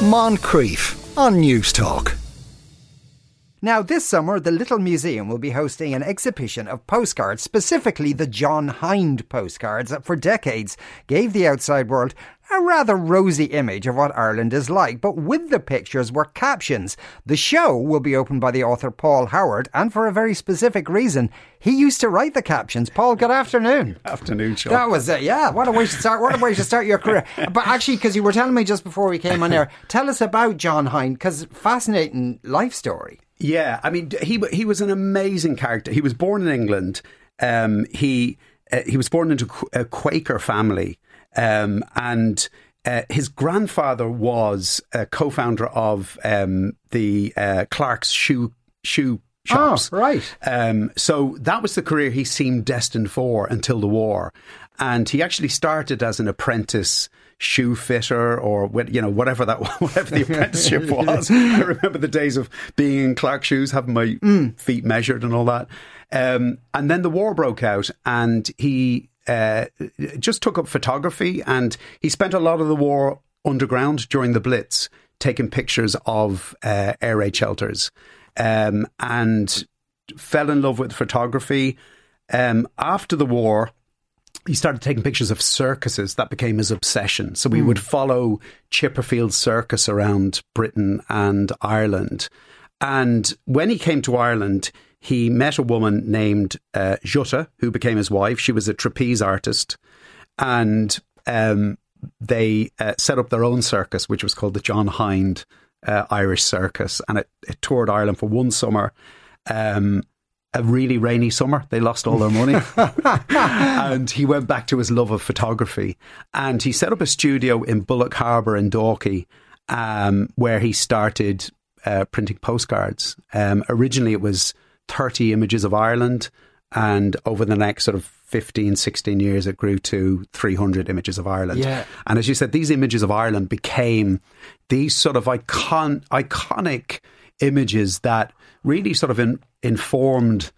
Moncrieff on Newstalk. Now, this summer, the Little Museum will be hosting an exhibition of postcards, specifically the John Hinde postcards that for decades gave the outside world a rather rosy image of what Ireland is like, but with the pictures were captions. The show will be opened by the author Paul Howard, and for a very specific reason. He used to write the captions. Paul, good afternoon. Afternoon, Sean. That was it, yeah. What a way to start, what a way to start your career. But actually, because you were telling me just before we came on air, tell us about John Hinde, because fascinating life story. Yeah, I mean, he he was an amazing character. He was born in England. Um, he uh, he was born into a Quaker family, um, and uh, his grandfather was a co-founder of um, the uh, Clark's shoe shoe shops. Oh, right. Um, so that was the career he seemed destined for until the war, and he actually started as an apprentice shoe fitter or you know whatever that whatever the apprenticeship was. I remember the days of being in Clark shoes, having my mm. feet measured and all that. Um, and then the war broke out, and he uh, just took up photography, and he spent a lot of the war underground during the Blitz, taking pictures of uh, air raid shelters, um, and fell in love with photography. Um, after the war, he started taking pictures of circuses. That became his obsession. So we mm. would follow Chipperfield Circus around Britain and Ireland. And when he came to Ireland, he met a woman named uh, Jutta, who became his wife. She was a trapeze artist. And um, they uh, set up their own circus, which was called the John Hinde uh, Irish Circus. And it, it, toured Ireland for one summer. Um, a really rainy summer. They lost all their money. and he went back to his love of photography. And he set up a studio in Bullock Harbour in Dalkey, um, where he started uh, printing postcards. Um, originally, it was 30 images of Ireland. And over the next sort of 15, 16 years, it grew to 300 images of Ireland. Yeah. And as you said, these images of Ireland became these sort of icon, iconic images that really sort of in, informed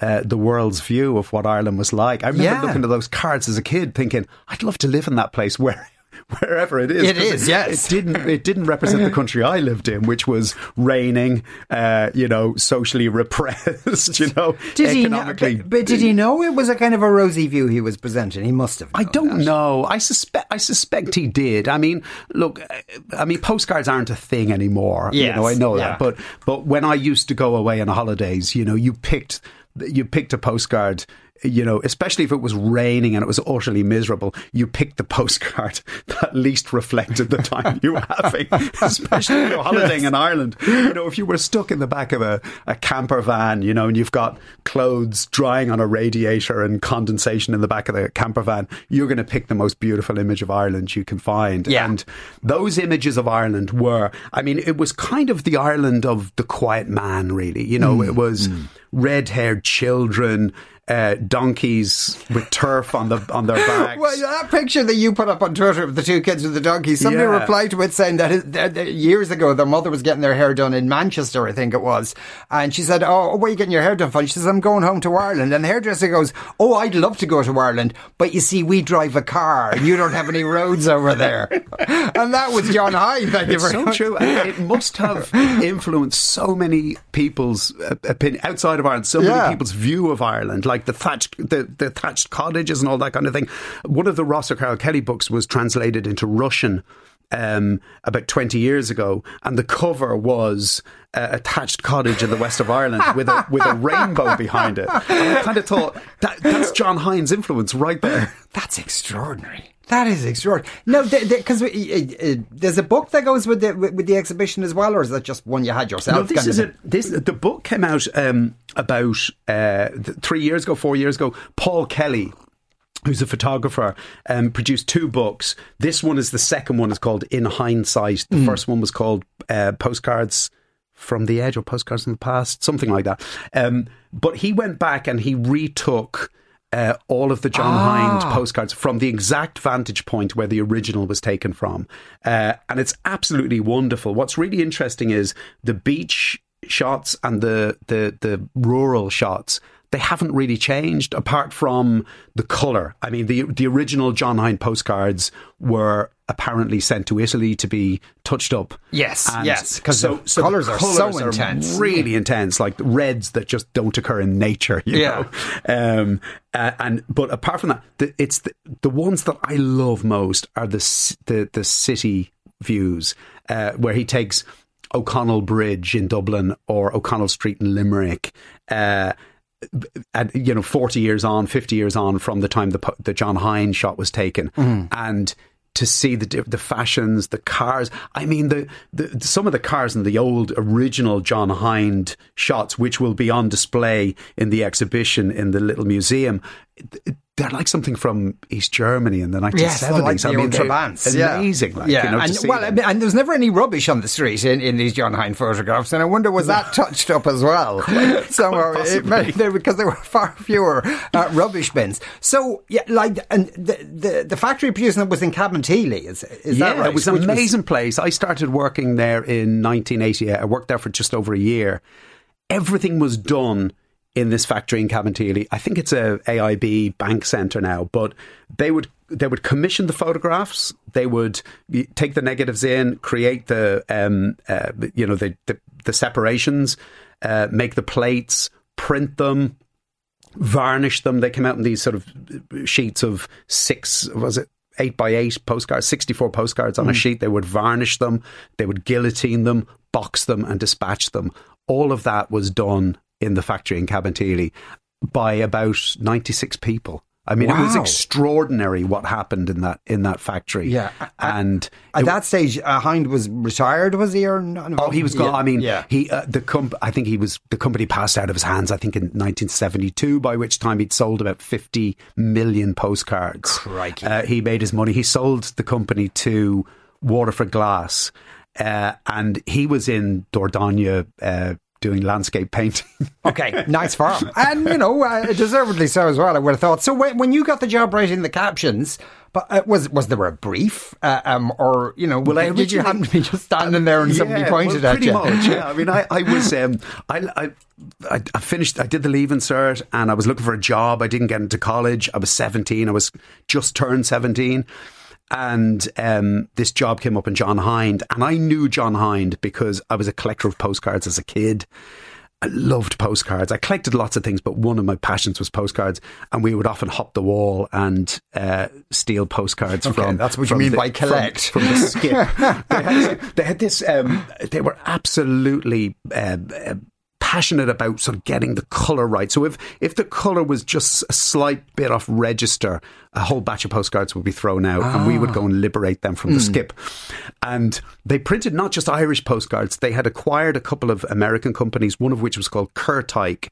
uh, the world's view of what Ireland was like. I remember Yeah. looking at those cards as a kid, thinking, "I'd love to live in that place where." Wherever it is. It is, is, yes. It didn't. It didn't represent the country I lived in, which was raining, uh, you know, socially repressed, you know, Did he know, economically. but, but did he know it was a kind of a rosy view he was presenting? He must have. I don't that. know. I suspect. I suspect he did. I mean, look. I mean, postcards aren't a thing anymore. Yes, you know, I know yeah. that. But but when I used to go away on holidays, you know, you picked you picked a postcard. You know, especially if it was raining and it was utterly miserable, you picked the postcard that least reflected the time you were having. especially if you're holidaying in Ireland. You know, if you were stuck in the back of a, a camper van, you know, and you've got clothes drying on a radiator and condensation in the back of the camper van, you're going to pick the most beautiful image of Ireland you can find. Yeah. And those images of Ireland were, I mean, it was kind of the Ireland of the quiet man, really. You know, mm. it was mm. red haired children. Uh, donkeys with turf on the on their backs. Well, that picture that you put up on Twitter of the two kids with the donkeys, somebody Yeah. replied to it saying that, it, that that years ago their mother was getting their hair done in Manchester, I think it was. And she said, Oh, where are you getting your hair done from? She says, I'm going home to Ireland. And the hairdresser goes, Oh, I'd love to go to Ireland, but you see, we drive a car and you don't have any roads over there. and that was John Hinde. Thank you It's very so much. true. It must have influenced so many people's uh, opinion outside of Ireland. So Yeah. many people's view of Ireland, like the thatched, the, the thatched cottages and all that kind of thing. One of the Ross O'Carroll Kelly books was translated into Russian. Um, about 20 years ago, and the cover was a thatched cottage in the west of Ireland with a with a rainbow behind it. And I kind of thought that that's John Hinde's influence right there. That's extraordinary. That is extraordinary. No, because uh, uh, there's a book that goes with the with, the exhibition as well, or is that just one you had yourself? No, this is a, this. The book came out um, about uh, three years ago, four years ago. Paul Kelly. Who's a photographer? Um, produced two books. This one is the second one. is called In Hindsight. The first one was called uh, Postcards from the Edge or Postcards from the Past, something like that. Um, but he went back and he retook uh, all of the John Ah. Hinde postcards from the exact vantage point where the original was taken from. Uh, and it's absolutely wonderful. What's really interesting is the beach shots and the, the, the rural shots. They haven't really changed apart from the colour. I mean, the the original John Hinde postcards were apparently sent to Italy to be touched up. Yes, And yes, 'cause so, the so colours are so intense. really intense, like reds that just don't occur in nature. You Yeah. know? Um, uh, and but apart from that, the, it's the, the ones that I love most are the the the city views uh, where he takes O'Connell Bridge in Dublin or O'Connell Street in Limerick. Uh, and you know, forty years on, fifty years on from the time the the John Hinde shot was taken, and to see the the fashions, the cars. I mean, the, the some of the cars in the old original John Hinde shots, which will be on display in the exhibition in the little museum. They're like something from East Germany in the 1970s. Yes, I like the I mean, they're Yeah. amazing. Like, yeah, you know, and well, I mean, and there's never any rubbish on the street in, in these John Hinde photographs, and I wonder was that touched up as well? Somewhere, may- there- because there were far fewer uh, rubbish bins. So yeah, like and the the, the factory producing it was in Cabinteely. Is is yeah, that right? it was an Which amazing place. I started working there in 1988. I worked there for just over a year. Everything was done in this factory in Cabinteely. I think it's a AIB bank centre now, but they would they would commission the photographs. They would take the negatives in, create the um, uh, you know the the, the separations, uh, make the plates, print them, varnish them. They came out in these sort of sheets of six, was it eight by eight postcards, 64 postcards on a sheet. They would varnish them, they would guillotine them, box them, and dispatch them. All of that was done in the factory in Cabinteely by about 96 people. I mean, it was extraordinary what happened in that in that factory. Yeah. and At that stage, uh, Hinde was retired, was he? Or no, Oh, he was gone. Yeah, I mean, yeah. he uh, the comp- I think he was the company passed out of his hands. I think in 1972, by which time he'd sold about 50 million postcards. Crikey. Uh, he made his money. He sold the company to Waterford Glass, uh, and he was in Dordogne. Uh, Doing landscape painting. Okay, nice farm, and you know, uh, deservedly so as well. I would have thought. So when, when you got the job writing the captions, but uh, was was there a brief, uh, um, or you know, Well, did you happen to be just standing there and somebody pointed well, at you? pretty much. Yeah, I mean, I, I was, um, I, I, I, I finished. I did the Leaving Cert, and I was looking for a job. I didn't get into college. I was seventeen. I was just turned seventeen, and um, this job came up in John Hinde, and I knew John Hinde because I was a collector of postcards as a kid. I loved postcards. I collected lots of things, but one of my passions was postcards. And we would often hop the wall and uh, steal postcards from. that's what you mean the- by from- collect. From, the skip. they, had, they had this. Um, they were absolutely. Uh, uh, passionate about sort of getting the color right. So if if the color was just a slight bit off register a whole batch of postcards would be thrown out and we would go and liberate them from the hmm. skip. And they printed not just irish postcards they had acquired a couple of american companies one of which was called Curt Teich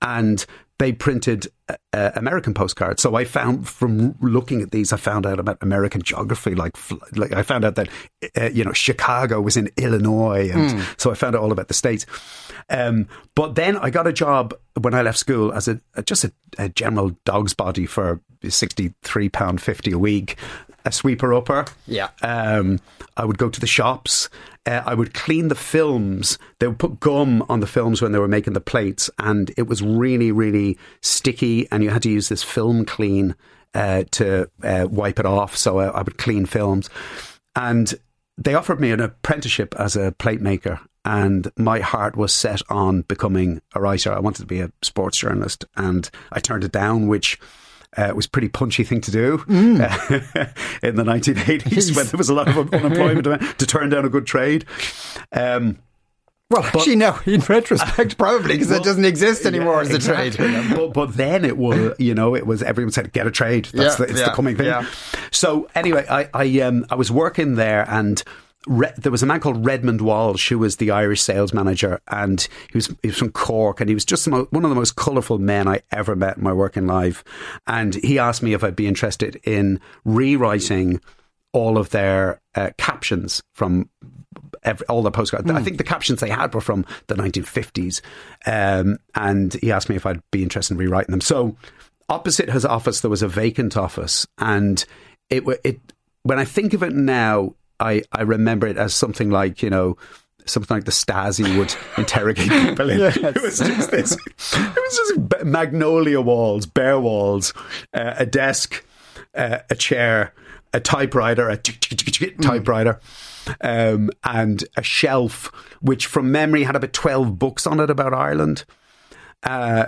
and they printed uh, uh, American postcards. So I found from looking at these, I found out about American geography. Like, like I found out that uh, you know Chicago was in Illinois, and so I found out all about the states. Um, but then I got a job when I left school as a just a, a general dog's body for sixty three pound fifty a week, a sweeper upper. Yeah. Um, I would go to the shops. Uh, I would clean the films. They would put gum on the films when they were making the plates, and it was really, really sticky. And you had to use this film clean uh, to uh, wipe it off. So I, I would clean films, and they offered me an apprenticeship as a plate maker. And my heart was set on becoming a writer. I wanted to be a sports journalist, and I turned it down, which uh, it was a pretty punchy thing to do uh, in the 1980s when there was a lot of unemployment to turn down a good trade. Um, Well, actually, no. In retrospect, probably because it doesn't exist anymore yeah, as a exactly. trade. but but then it was you know it was everyone said get a trade. That's Yeah, the, it's yeah, the coming thing. So anyway, I I um I was working there and. Re- there was a man called Redmond Walsh who was the Irish sales manager, and he was he was from Cork, and he was just mo- one of the most colourful men I ever met in my working life. And he asked me if I'd be interested in rewriting all of their uh, captions from every, all the postcards. I think the captions they had were from the 1950s. Um, and he asked me if I'd be interested in rewriting them. So opposite his office, there was a vacant office. And it, it when I think of it now, I, I remember it as something like, you know, something like the Stasi would interrogate people in. It was just this, it was just magnolia walls, bare walls, uh, a desk, uh, a chair, a typewriter, a typewriter, um, and a shelf, which from memory had about 12 books on it about Ireland. Uh,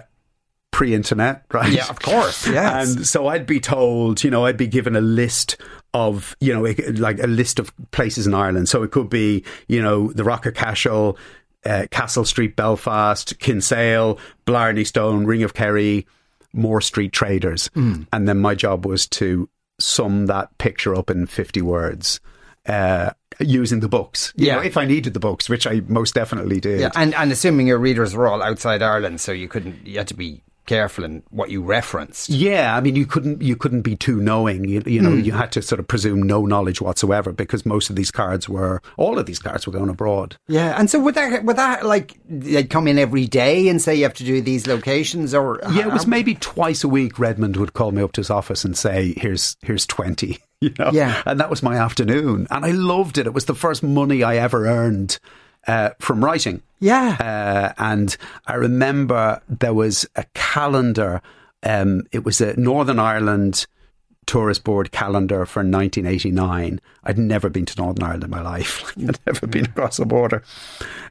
pre-internet, right? Yeah, of course. Yes. And so I'd be told, you know, I'd be given a list of, you know, like a list of places in Ireland. So it could be, you know, the Rock of Cashel, uh, Castle Street, Belfast, Kinsale, Blarney Stone, Ring of Kerry, Moore Street Traders. Mm. And then my job was to sum that picture up in 50 words. Uh, using the books. You yeah. Know, if I needed the books, which I most definitely did. Yeah, and, and assuming your readers were all outside Ireland, so you couldn't, you had to be careful in what you referenced. Yeah, I mean, you couldn't you couldn't be too knowing. You, you know, mm. you had to sort of presume no knowledge whatsoever because most of these cards were all of these cards were going abroad. Yeah, and so would that would that like they'd come in every day and say you have to do these locations or yeah, it was maybe twice a week. Redmond would call me up to his office and say, "Here's here's 20. You know, yeah, and that was my afternoon, and I loved it. It was the first money I ever earned uh, from writing. Yeah. Uh, and I remember there was a calendar. Um, it was a Northern Ireland tourist board calendar for 1989. I'd never been to Northern Ireland in my life. I'd never been across the border.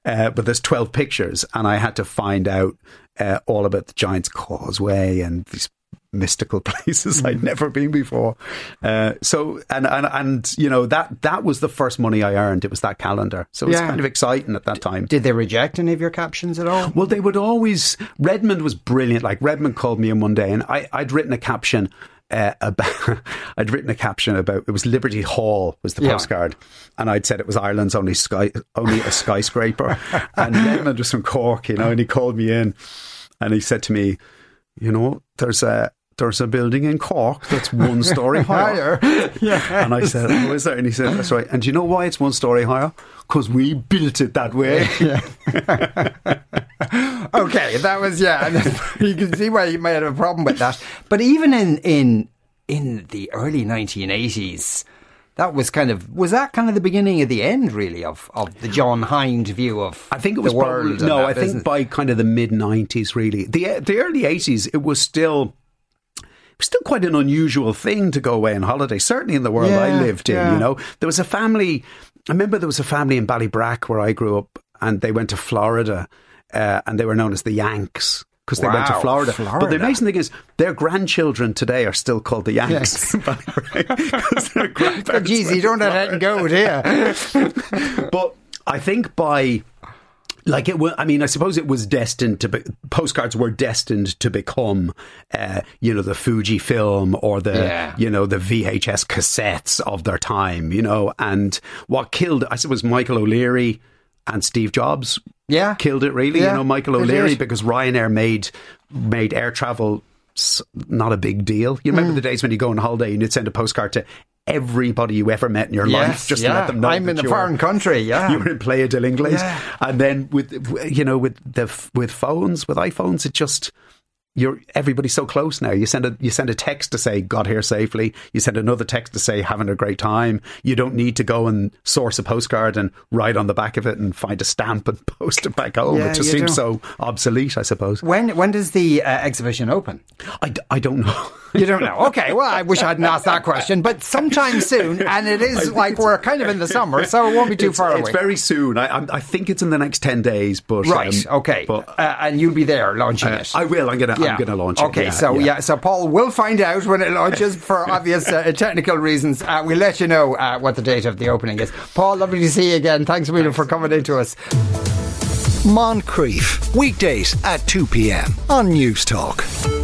Uh, but there's 12 pictures, and I had to find out uh, all about the Giant's Causeway and these mystical places I'd mm. never been before. Uh, so and, and and you know that that was the first money I earned. It was that calendar, so it was yeah. kind of exciting at that time. Did they reject any of your captions at all? Well, they would always. Redmond was brilliant. Like Redmond called me in one day, and I, I'd written a caption. Uh, about, I'd written a caption about it was Liberty Hall was the yeah. postcard, and I'd said it was Ireland's only sky only a skyscraper, and Redmond was from Cork, you know, and he called me in, and he said to me, you know, there's a there's a building in Cork that's one story higher. yeah. And I said, Oh, is there? And he said, That's right. And do you know why it's one story higher? Because we built it that way. okay, that was, yeah. you can see why you might have a problem with that. But even in, in, in the early 1980s, that was kind of was that kind of the beginning of the end really of, of the John Hinde view of I think it was world probably, no I business. think by kind of the mid 90s really the the early 80s it was still still quite an unusual thing to go away on holiday, certainly in the world yeah, I lived in, yeah. you know. There was a family, I remember there was a family in Ballybrack where I grew up, and they went to Florida, uh, and they were known as the Yanks because they wow, went to Florida. Florida. But the amazing thing is, their grandchildren today are still called the Yanks. Yes. Geez, you don't let it go, do you? but I think by like it was, I mean, I suppose it was destined to be, postcards were destined to become, uh, you know, the Fuji film or the, yeah. you know, the VHS cassettes of their time, you know, and what killed, I suppose, Michael O'Leary and Steve Jobs. Yeah. Killed it really, yeah, you know, Michael O'Leary, because Ryanair made, made air travel not a big deal. You remember mm. the days when you go on holiday and you'd send a postcard to everybody you ever met in your yes, life just yeah. to let them know I'm in a foreign country yeah you were in Playa del Inglés yeah. and then with you know with the with phones with iPhones it just you're everybody's so close now. You send a you send a text to say got here safely. You send another text to say having a great time. You don't need to go and source a postcard and write on the back of it and find a stamp and post it back home. Yeah, it just seems don't. so obsolete, I suppose. When when does the uh, exhibition open? I, I don't know. You don't know. Okay, well, I wish I hadn't asked that question, but sometime soon, and it is like we're kind of in the summer, so it won't be too it's, far away. It's very soon. I, I think it's in the next ten days, but right. Um, okay, but, uh, and you'll be there launching uh, it. I will. I'm gonna. Yeah. I'm gonna launch it. Okay, yeah, so yeah. yeah. so Paul will find out when it launches for obvious uh, technical reasons. Uh, we'll let you know uh, what the date of the opening is. Paul, lovely to see you again. Thanks a million for coming into us. Moncrieff, weekdays at 2 p.m. on Newstalk.